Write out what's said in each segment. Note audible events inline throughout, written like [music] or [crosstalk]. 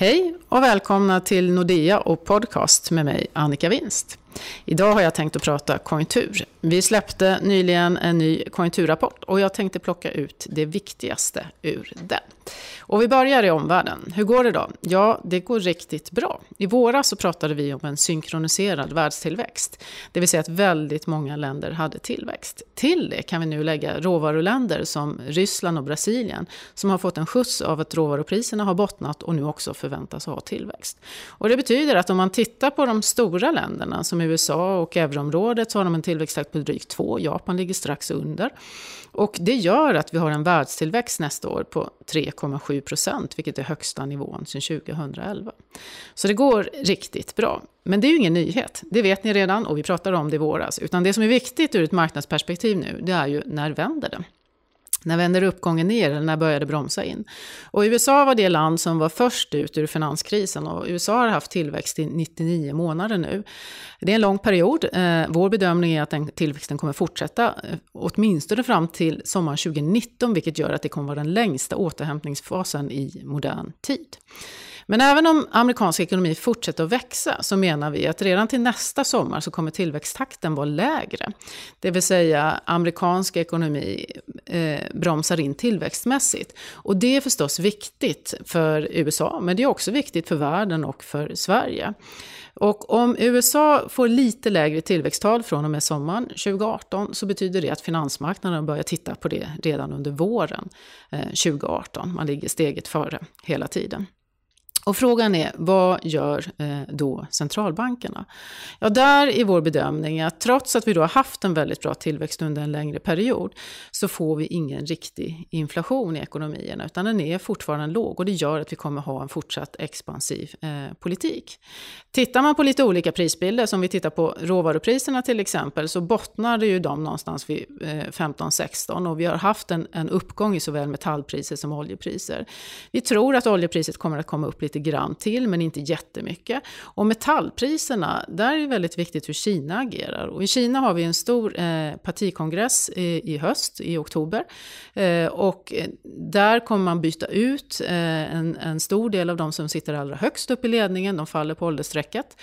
Hej och välkomna till Nordea och podcast med mig Annika Winst. Idag har jag tänkt att prata konjunktur. Vi släppte nyligen en ny konjunkturrapport och jag tänkte plocka ut det viktigaste ur den. Och vi börjar i omvärlden. Hur går det då? Ja, det går riktigt bra. I våras så pratade vi om en synkroniserad världstillväxt. Det vill säga att väldigt många länder hade tillväxt. Till det kan vi nu lägga råvaruländer som Ryssland och Brasilien som har fått en skjuts av att råvarupriserna har bottnat och nu också förväntas ha tillväxt. Och det betyder att om man tittar på de stora länderna som USA och euroområdet så har de en tillväxttakt på drygt 2. Japan ligger strax under. Och det gör att vi har en världstillväxt nästa år på 3,7 procent, vilket är högsta nivån sedan 2011. Så det går riktigt bra. Men det är ju ingen nyhet, det vet ni redan och vi pratade om det i våras. Utan det som är viktigt ur ett marknadsperspektiv nu, det är ju när vänder det? När vänder uppgången ner eller när börjar det bromsa in? Och USA var det land som var först ut ur finanskrisen och USA har haft tillväxt i 99 månader nu. Det är en lång period. Eh, vår bedömning är att den tillväxten kommer fortsätta eh, åtminstone fram till sommaren 2019 vilket gör att det kommer vara den längsta återhämtningsfasen i modern tid. Men även om amerikansk ekonomi fortsätter att växa så menar vi att redan till nästa sommar så kommer tillväxttakten vara lägre. Det vill säga amerikansk ekonomi eh, bromsar in tillväxtmässigt. Och det är förstås viktigt för USA, men det är också viktigt för världen och för Sverige. Och om USA får lite lägre tillväxttal från och med sommaren 2018 så betyder det att finansmarknaden börjar titta på det redan under våren eh, 2018. Man ligger steget före hela tiden. Och frågan är, vad gör eh, då centralbankerna? Ja, där är vår bedömning att trots att vi då har haft en väldigt bra tillväxt under en längre period så får vi ingen riktig inflation i ekonomierna utan den är fortfarande låg och det gör att vi kommer ha en fortsatt expansiv eh, politik. Tittar man på lite olika prisbilder, som vi tittar på råvarupriserna till exempel, så bottnar det ju de någonstans vid eh, 15-16 och vi har haft en, en uppgång i såväl metallpriser som oljepriser. Vi tror att oljepriset kommer att komma upp lite lite grann till, men inte jättemycket. Och metallpriserna, där är det väldigt viktigt hur Kina agerar. Och i Kina har vi en stor eh, partikongress i, i, höst, i oktober. Eh, och eh, där kommer man byta ut eh, en, en stor del av de som sitter allra högst upp i ledningen, de faller på åldersstrecket.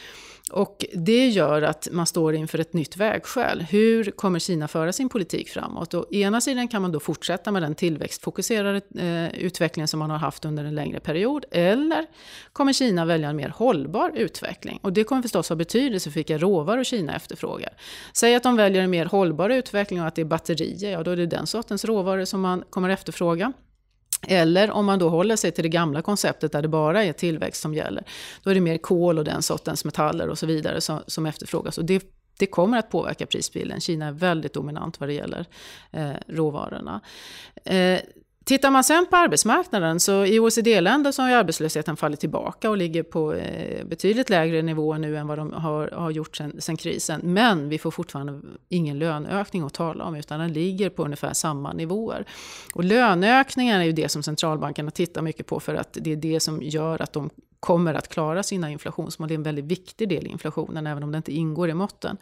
Och det gör att man står inför ett nytt vägskäl. Hur kommer Kina föra sin politik framåt? Och ena sidan kan man då fortsätta med den tillväxtfokuserade eh, utvecklingen som man har haft under en längre period. Eller kommer Kina välja en mer hållbar utveckling? Och det kommer förstås ha betydelse för vilka råvaror Kina efterfrågar. Säg att de väljer en mer hållbar utveckling och att det är batterier, ja då är det den sortens råvaror som man kommer efterfråga. Eller om man då håller sig till det gamla konceptet där det bara är tillväxt som gäller. Då är det mer kol och den sortens metaller och så vidare som, som efterfrågas. Och det, det kommer att påverka prisbilden. Kina är väldigt dominant vad det gäller eh, råvarorna. Eh, Tittar man sen på arbetsmarknaden så i OECD-länder så har ju arbetslösheten fallit tillbaka och ligger på eh, betydligt lägre nivå nu än vad de har, har gjort sen, sen, krisen. Men vi får fortfarande ingen löneökning att tala om utan den ligger på ungefär samma nivåer. Och löneökningen är ju det som centralbankerna tittar mycket på för att det är det som gör att de kommer att klara sina inflationsmål. Det är en väldigt viktig del i inflationen, även om det inte ingår i måtten.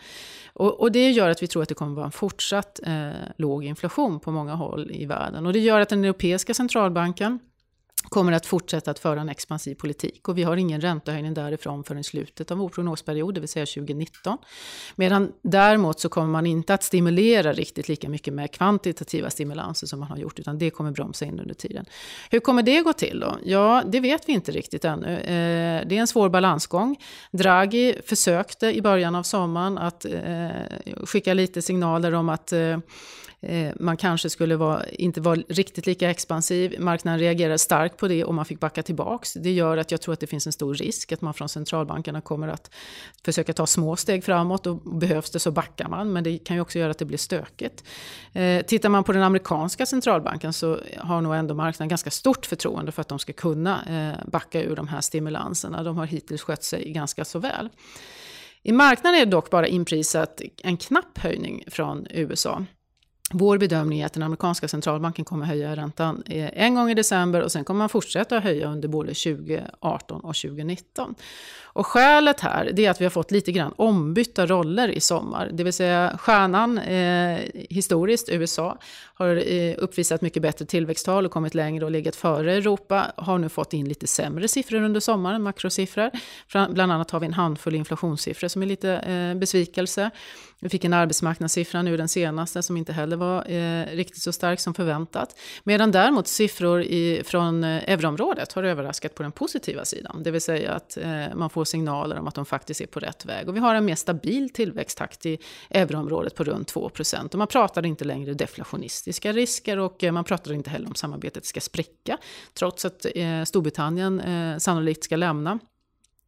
Och, och det gör att vi tror att det kommer att vara en fortsatt eh, låg inflation på många håll i världen. Och det gör att den europeiska centralbanken kommer att fortsätta att föra en expansiv politik och vi har ingen räntehöjning därifrån förrän slutet av vår prognosperiod, det vill säga 2019. Medan däremot så kommer man inte att stimulera riktigt lika mycket med kvantitativa stimulanser som man har gjort, utan det kommer bromsa in under tiden. Hur kommer det gå till då? Ja, det vet vi inte riktigt ännu. Eh, det är en svår balansgång. Draghi försökte i början av sommaren att eh, skicka lite signaler om att eh, Eh, man kanske skulle vara, inte vara riktigt lika expansiv. Marknaden reagerar starkt på det och man fick backa tillbaks. Det gör att jag tror att det finns en stor risk att man från centralbankerna kommer att försöka ta små steg framåt och behövs det så backar man. Men det kan ju också göra att det blir stökigt. Eh, tittar man på den amerikanska centralbanken så har nog ändå marknaden ganska stort förtroende för att de ska kunna eh, backa ur de här stimulanserna. De har hittills skött sig ganska så väl. I marknaden är det dock bara inprisat en knapp höjning från USA vår bedömning är att den amerikanska centralbanken kommer höja räntan eh, en gång i december och sen kommer man fortsätta höja under både 2018 och 2019. Och skälet här är att vi har fått lite grann ombytta roller i sommar. Det vill säga stjärnan, eh, historiskt, USA, har eh, uppvisat mycket bättre tillväxttal och kommit längre och legat före Europa. Har nu fått in lite sämre siffror under sommaren, makrosiffror. Bland annat har vi en handfull inflationssiffror som är lite eh, besvikelse. Vi fick en arbetsmarknadssiffra nu den senaste som inte heller var eh, riktigt så stark som förväntat. Medan däremot siffror i, från eh, euroområdet har överraskat på den positiva sidan. Det vill säga att eh, man får signaler om att de faktiskt är på rätt väg. Och vi har en mer stabil tillväxttakt i euroområdet på runt 2 Och man pratar inte längre deflationistiska risker och eh, man pratar inte heller om samarbetet ska spricka. Trots att eh, Storbritannien eh, sannolikt ska lämna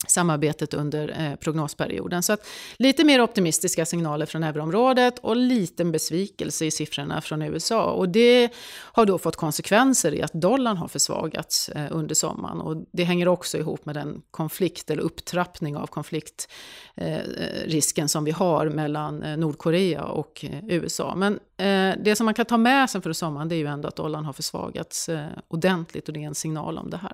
samarbetet under eh, prognosperioden. Så att lite mer optimistiska signaler från euroområdet och liten besvikelse i siffrorna från USA. Och det har då fått konsekvenser i att dollarn har försvagats eh, under sommaren. Och det hänger också ihop med den konflikt eller upptrappning av konfliktrisken eh, som vi har mellan eh, Nordkorea och eh, USA. Men eh, det som man kan ta med sig för sommaren det är ju ändå att dollarn har försvagats eh, ordentligt och det är en signal om det här.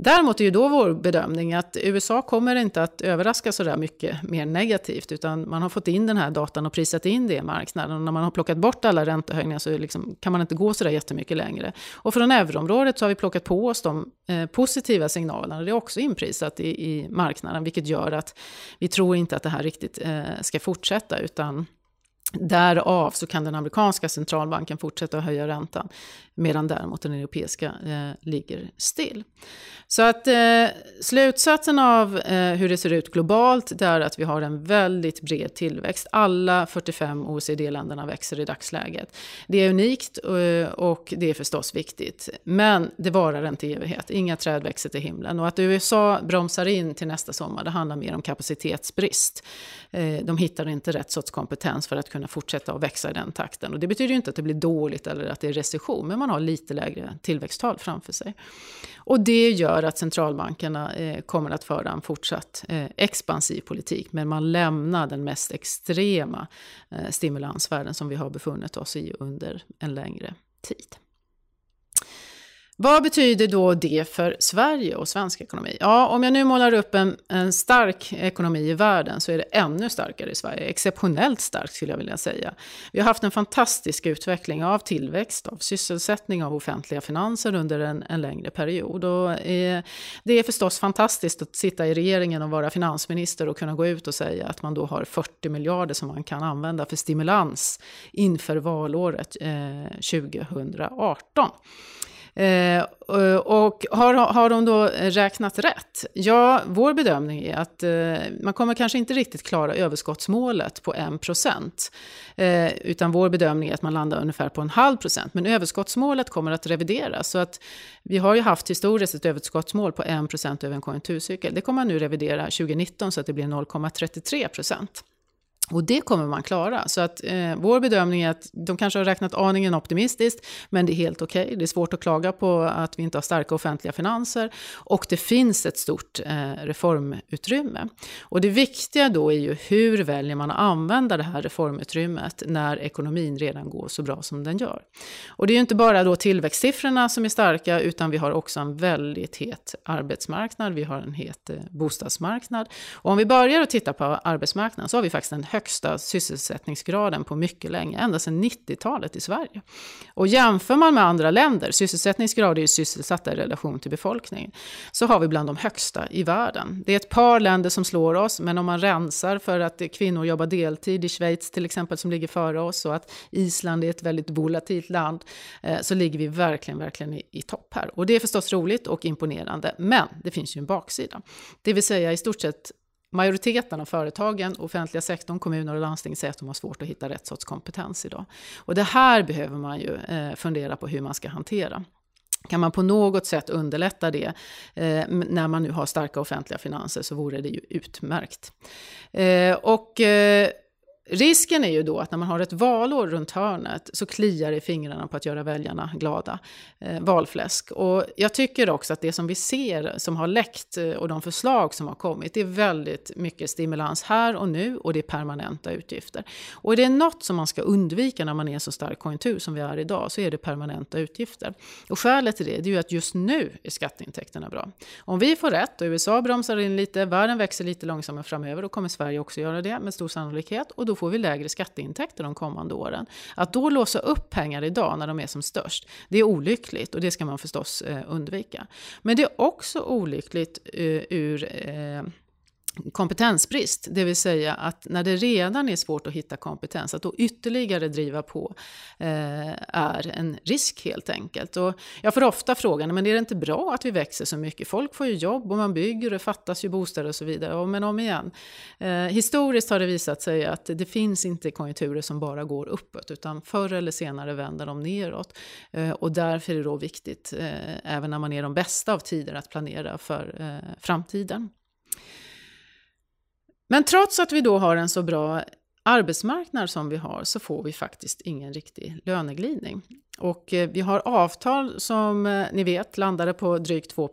Däremot är ju då vår bedömning att USA kommer inte att överraska så där mycket mer negativt, utan man har fått in den här datan och prisat in det i marknaden. Och när man har plockat bort alla räntehöjningar så liksom, kan man inte gå så där jättemycket längre. Och från euroområdet så har vi plockat på oss de eh, positiva signalerna. Det är också inprisat i, i marknaden, vilket gör att vi tror inte att det här riktigt eh, ska fortsätta, utan Därav så kan den amerikanska centralbanken fortsätta att höja räntan medan däremot den europeiska eh, ligger still. Så att eh, slutsatsen av eh, hur det ser ut globalt är att vi har en väldigt bred tillväxt. Alla 45 OECD-länderna växer i dagsläget. Det är unikt eh, och det är förstås viktigt. Men det varar inte i evighet. Inga träd växer till himlen. Och att USA bromsar in till nästa sommar det handlar mer om kapacitetsbrist. Eh, de hittar inte rätt sorts kompetens för att kunna kunna fortsätta att växa i den takten. Och det betyder inte att det blir dåligt eller att det är recession, men man har lite lägre tillväxttal framför sig. Och det gör att centralbankerna eh, kommer att föra en fortsatt eh, expansiv politik, men man lämnar den mest extrema eh, stimulansvärden som vi har befunnit oss i under en längre tid. Vad betyder då det för Sverige och svensk ekonomi? Ja, om jag nu målar upp en, en, stark ekonomi i världen så är det ännu starkare i Sverige. Exceptionellt starkt skulle jag vilja säga. Vi har haft en fantastisk utveckling av tillväxt, av sysselsättning, av offentliga finanser under en, en längre period. Och, eh, det är förstås fantastiskt att sitta i regeringen och vara finansminister och kunna gå ut och säga att man då har 40 miljarder som man kan använda för stimulans inför valåret eh, 2018. Eh, eh, och har, har de då räknat rätt? Ja, vår bedömning är att eh, man kommer kanske inte riktigt klara överskottsmålet på 1 procent. Eh, utan vår bedömning är att man landar ungefär på en halv procent. Men överskottsmålet kommer att revideras. Så att vi har ju haft historiskt ett överskottsmål på 1 procent över en konjunkturcykel. Det kommer man nu revidera 2019 så att det blir 0,33 procent. Och det kommer man klara. Så att eh, vår bedömning är att de kanske har räknat aningen optimistiskt, men det är helt okej. Okay. Det är svårt att klaga på att vi inte har starka offentliga finanser och det finns ett stort eh, reformutrymme. Och det viktiga då är ju hur väljer man att använda det här reformutrymmet när ekonomin redan går så bra som den gör. Och det är ju inte bara då tillväxtsiffrorna som är starka, utan vi har också en väldigt het arbetsmarknad. Vi har en het eh, bostadsmarknad. Och om vi börjar att titta på arbetsmarknaden så har vi faktiskt en högsta sysselsättningsgraden på mycket länge, ända sedan 90-talet i Sverige. Och jämför man med andra länder, sysselsättningsgrad är ju sysselsatta i relation till befolkningen, så har vi bland de högsta i världen. Det är ett par länder som slår oss, men om man rensar för att kvinnor jobbar deltid i Schweiz till exempel, som ligger före oss, och att Island är ett väldigt volatilt land, eh, så ligger vi verkligen, verkligen i, i topp här. Och det är förstås roligt och imponerande, men det finns ju en baksida. Det vill säga i stort sett Majoriteten av företagen, offentliga sektorn, kommuner och landsting säger att de har svårt att hitta rätt sorts kompetens idag. Och det här behöver man ju eh, fundera på hur man ska hantera. Kan man på något sätt underlätta det eh, när man nu har starka offentliga finanser så vore det ju utmärkt. Eh, och eh, Risken är ju då att när man har ett valår runt hörnet så kliar det i fingrarna på att göra väljarna glada. Eh, valfläsk. Och jag tycker också att det som vi ser som har läckt eh, och de förslag som har kommit, det är väldigt mycket stimulans här och nu och det är permanenta utgifter. Och är det något som man ska undvika när man är i så stark konjunktur som vi är idag så är det permanenta utgifter. Och skälet till det, det är ju att just nu är skatteintäkterna bra. Om vi får rätt och USA bromsar in lite, världen växer lite långsammare framöver, då kommer Sverige också göra det med stor sannolikhet och då får vi lägre skatteintäkter de kommande åren. Att då låsa upp pengar idag när de är som störst, det är olyckligt och det ska man förstås eh, undvika. Men det är också olyckligt eh, ur eh, kompetensbrist, det vill säga att när det redan är svårt att hitta kompetens, att då ytterligare driva på eh, är en risk helt enkelt. Och jag får ofta frågan, men är det inte bra att vi växer så mycket? Folk får ju jobb och man bygger och det fattas ju bostäder och så vidare. Och men om igen, eh, historiskt har det visat sig att det finns inte konjunkturer som bara går uppåt, utan förr eller senare vänder de neråt. Eh, och därför är det då viktigt, eh, även när man är de bästa av tider, att planera för eh, framtiden. Men trots att vi då har en så bra arbetsmarknad som vi har så får vi faktiskt ingen riktig löneglidning. Och eh, vi har avtal som eh, ni vet landade på drygt 2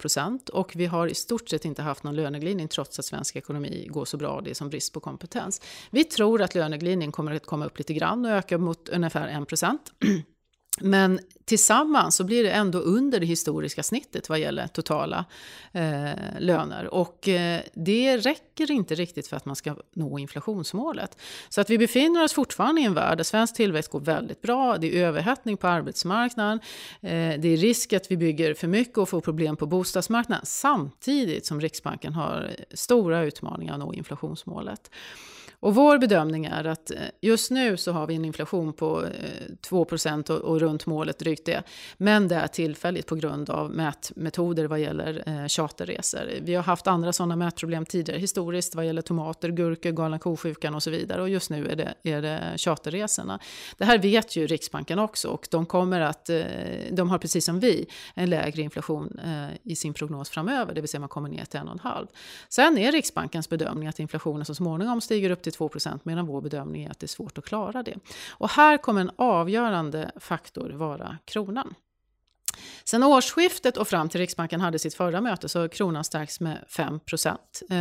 och vi har i stort sett inte haft någon löneglidning trots att svensk ekonomi går så bra. och Det är som brist på kompetens. Vi tror att löneglidning kommer att komma upp lite grann och öka mot ungefär 1 [clears throat] Men tillsammans så blir det ändå under det historiska snittet vad gäller totala eh, löner. Och eh, det räcker inte riktigt för att man ska nå inflationsmålet. Så att vi befinner oss fortfarande i en värld där svensk tillväxt går väldigt bra. Det är överhettning på arbetsmarknaden. Eh, det är risk att vi bygger för mycket och får problem på bostadsmarknaden samtidigt som Riksbanken har stora utmaningar att nå inflationsmålet. Och vår bedömning är att eh, just nu så har vi en inflation på eh, 2 och, och runt målet drygt det. Men det är tillfälligt på grund av mätmetoder vad gäller eh, charterresor. Vi har haft andra sådana mätproblem tidigare historiskt vad gäller tomater, gurkor, galna kosjukan och så vidare. Och just nu är det, är det charterresorna. Det här vet ju Riksbanken också och de kommer att, eh, de har precis som vi en lägre inflation eh, i sin prognos framöver, det vill säga man kommer ner till 1,5. Sen är Riksbankens bedömning att inflationen så småningom stiger upp till 2 medan vår bedömning är att det är svårt att klara det. Och här kommer en avgörande faktor vara kronan. Sen årsskiftet och fram till Riksbanken hade sitt förra möte så har kronan stärkts med 5 procent. Eh,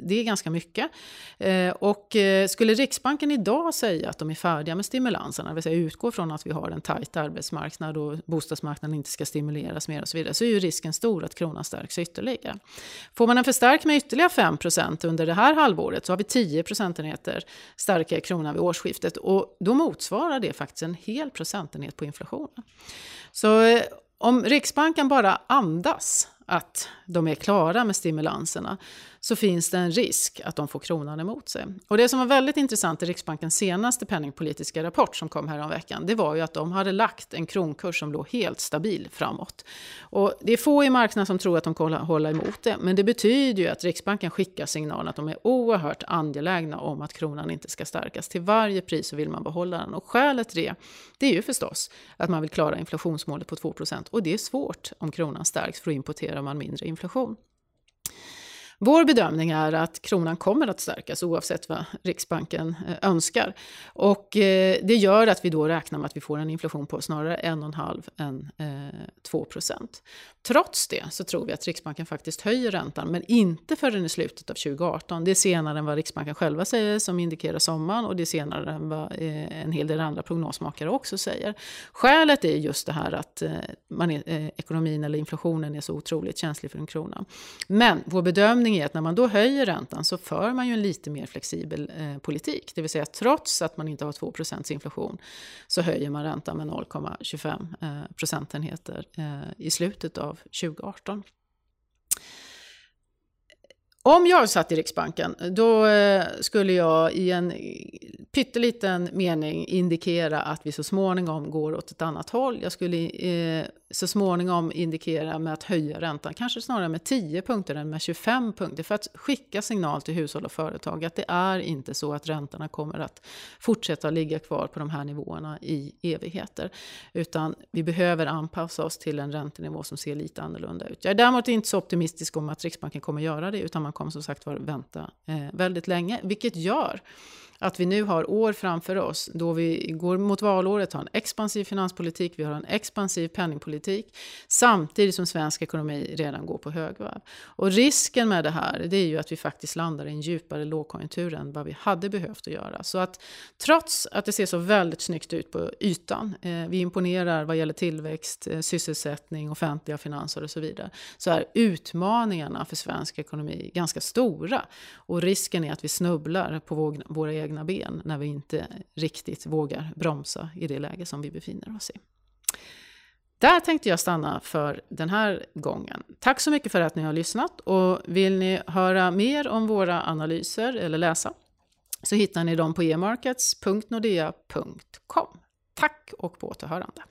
det är ganska mycket. Eh, och eh, skulle Riksbanken idag säga att de är färdiga med stimulanserna, det vill säga utgår från att vi har en tajt arbetsmarknad och bostadsmarknaden inte ska stimuleras mer och så vidare, så är ju risken stor att kronan stärks ytterligare. Får man en förstärkning med ytterligare 5 procent under det här halvåret så har vi 10 procentenheter starkare krona vid årsskiftet och då motsvarar det faktiskt en hel procentenhet på inflationen. Så eh, om Riksbanken bara andas att de är klara med stimulanserna så finns det en risk att de får kronan emot sig. Och det som var väldigt intressant i Riksbankens senaste penningpolitiska rapport som kom häromveckan, det var ju att de hade lagt en kronkurs som låg helt stabil framåt. Och det är få i marknaden som tror att de kommer hålla emot det, men det betyder ju att Riksbanken skickar signalen att de är oerhört angelägna om att kronan inte ska stärkas. Till varje pris så vill man behålla den. Och skälet till det, det är ju förstås att man vill klara inflationsmålet på 2% och det är svårt om kronan stärks för att importerar man mindre inflation. Vår bedömning är att kronan kommer att stärkas oavsett vad Riksbanken eh, önskar. Och eh, det gör att vi då räknar med att vi får en inflation på snarare 1,5 än eh, 2 procent. Trots det så tror vi att Riksbanken faktiskt höjer räntan, men inte förrän i slutet av 2018. Det är senare än vad Riksbanken själva säger som indikerar sommaren och det är senare än vad en hel del andra prognosmakare också säger. Skälet är just det här att man är, ekonomin eller inflationen är så otroligt känslig för en krona. Men vår bedömning bedömning är att när man då höjer räntan så för man ju en lite mer flexibel eh, politik. Det vill säga trots att man inte har 2% inflation så höjer man räntan med 0,25 eh, procentenheter eh, i slutet av 2018. Om jag satt i Riksbanken, då eh, skulle jag i en pytteliten mening indikera att vi så småningom går åt ett annat håll. Jag skulle eh, så småningom indikera med att höja räntan, kanske snarare med 10 punkter än med 25 punkter, för att skicka signal till hushåll och företag att det är inte så att räntorna kommer att fortsätta ligga kvar på de här nivåerna i evigheter, utan vi behöver anpassa oss till en räntenivå som ser lite annorlunda ut. Jag är däremot inte så optimistisk om att Riksbanken kommer göra det, utan man man kommer som sagt var vänta eh, väldigt länge, vilket gör att vi nu har år framför oss då vi går mot valåret, har en expansiv finanspolitik, vi har en expansiv penningpolitik samtidigt som svensk ekonomi redan går på högvarv. Och risken med det här det är ju att vi faktiskt landar i en djupare lågkonjunktur än vad vi hade behövt att göra. Så att trots att det ser så väldigt snyggt ut på ytan, eh, vi imponerar vad gäller tillväxt, eh, sysselsättning, offentliga finanser och så vidare, så är utmaningarna för svensk ekonomi ganska stora. Och risken är att vi snubblar på våra egna egna ben när vi inte riktigt vågar bromsa i det läge som vi befinner oss i. Där tänkte jag stanna för den här gången. Tack så mycket för att ni har lyssnat och vill ni höra mer om våra analyser eller läsa så hittar ni dem på emarkets.nordea.com. Tack och på återhörande.